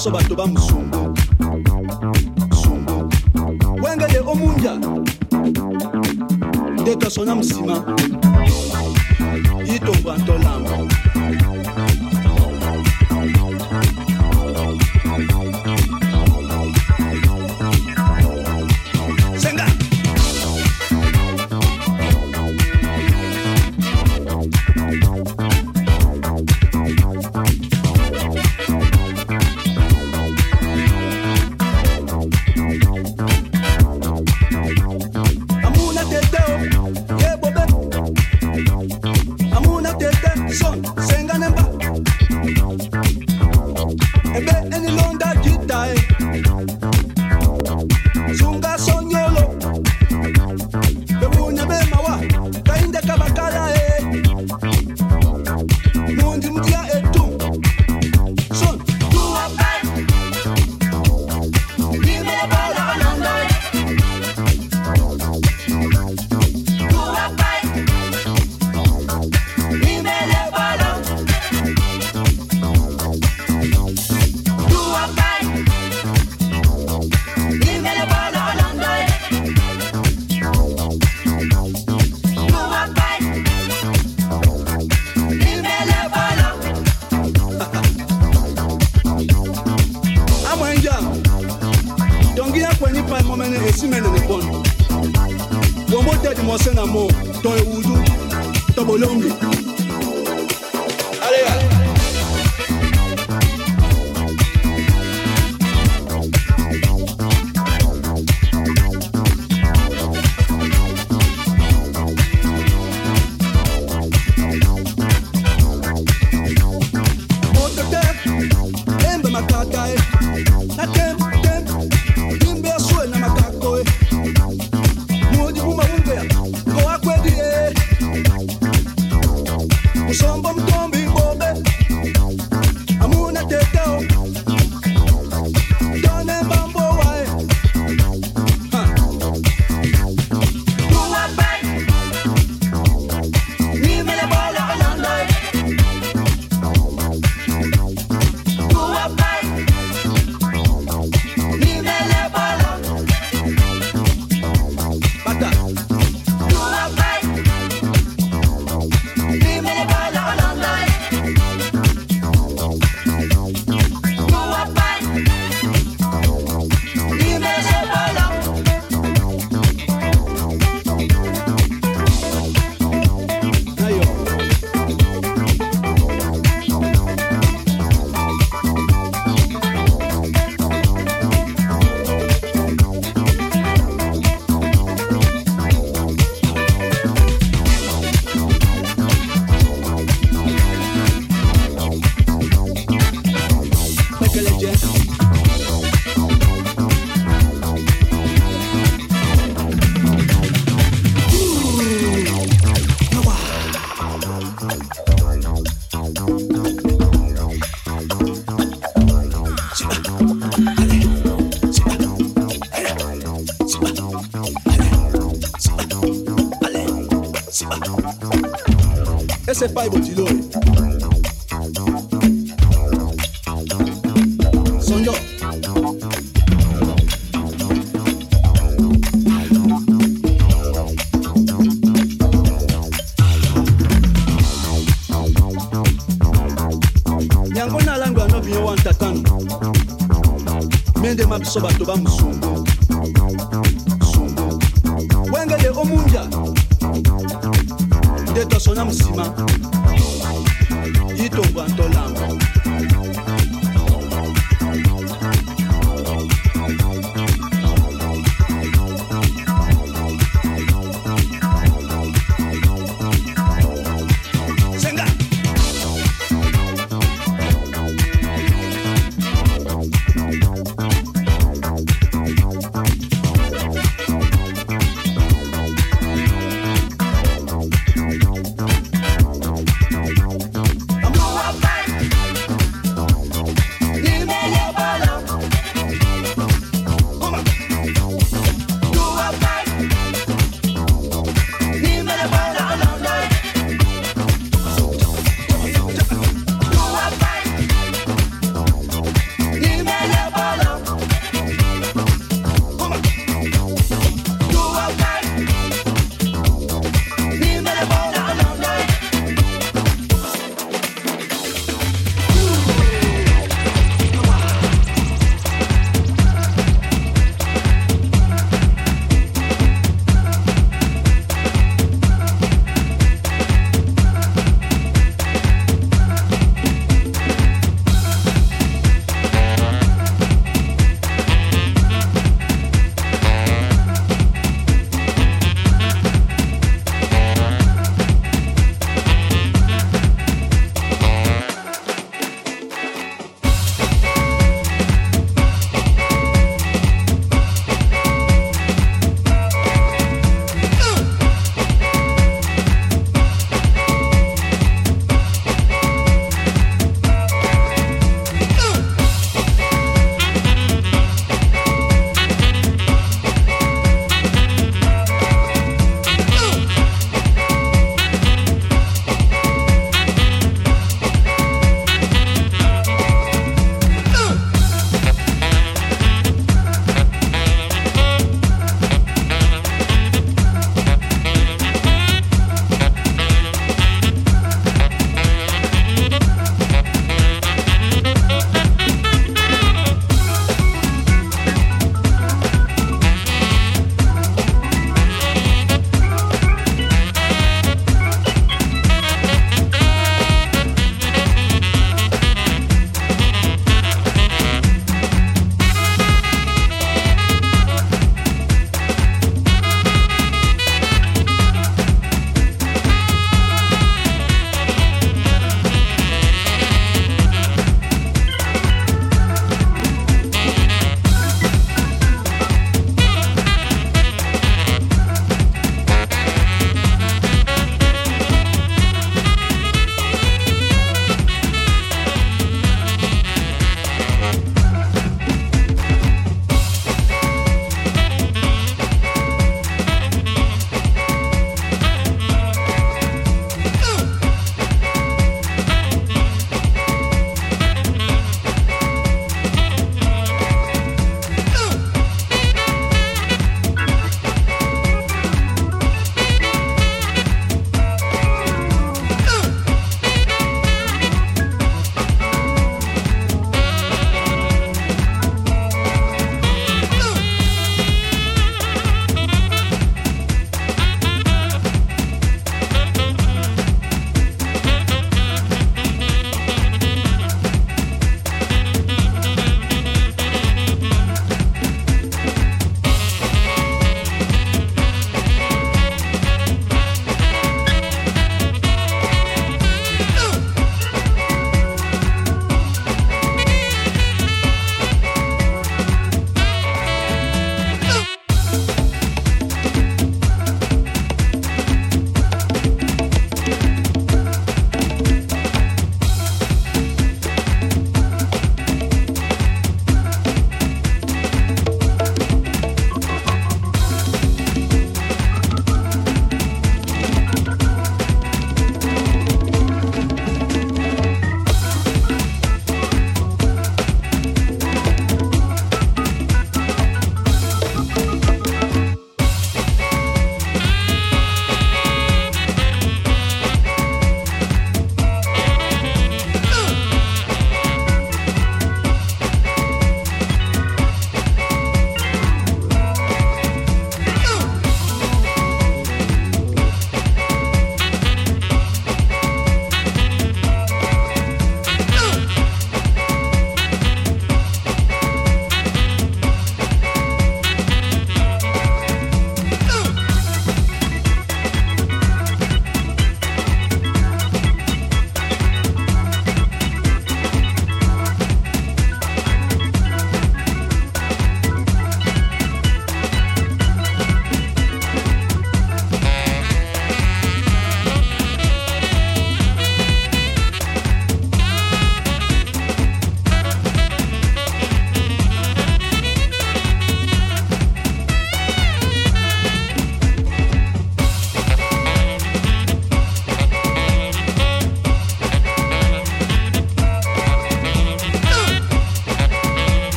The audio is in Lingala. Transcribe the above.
biso bato bamusungu wenge ye omunja detasona msima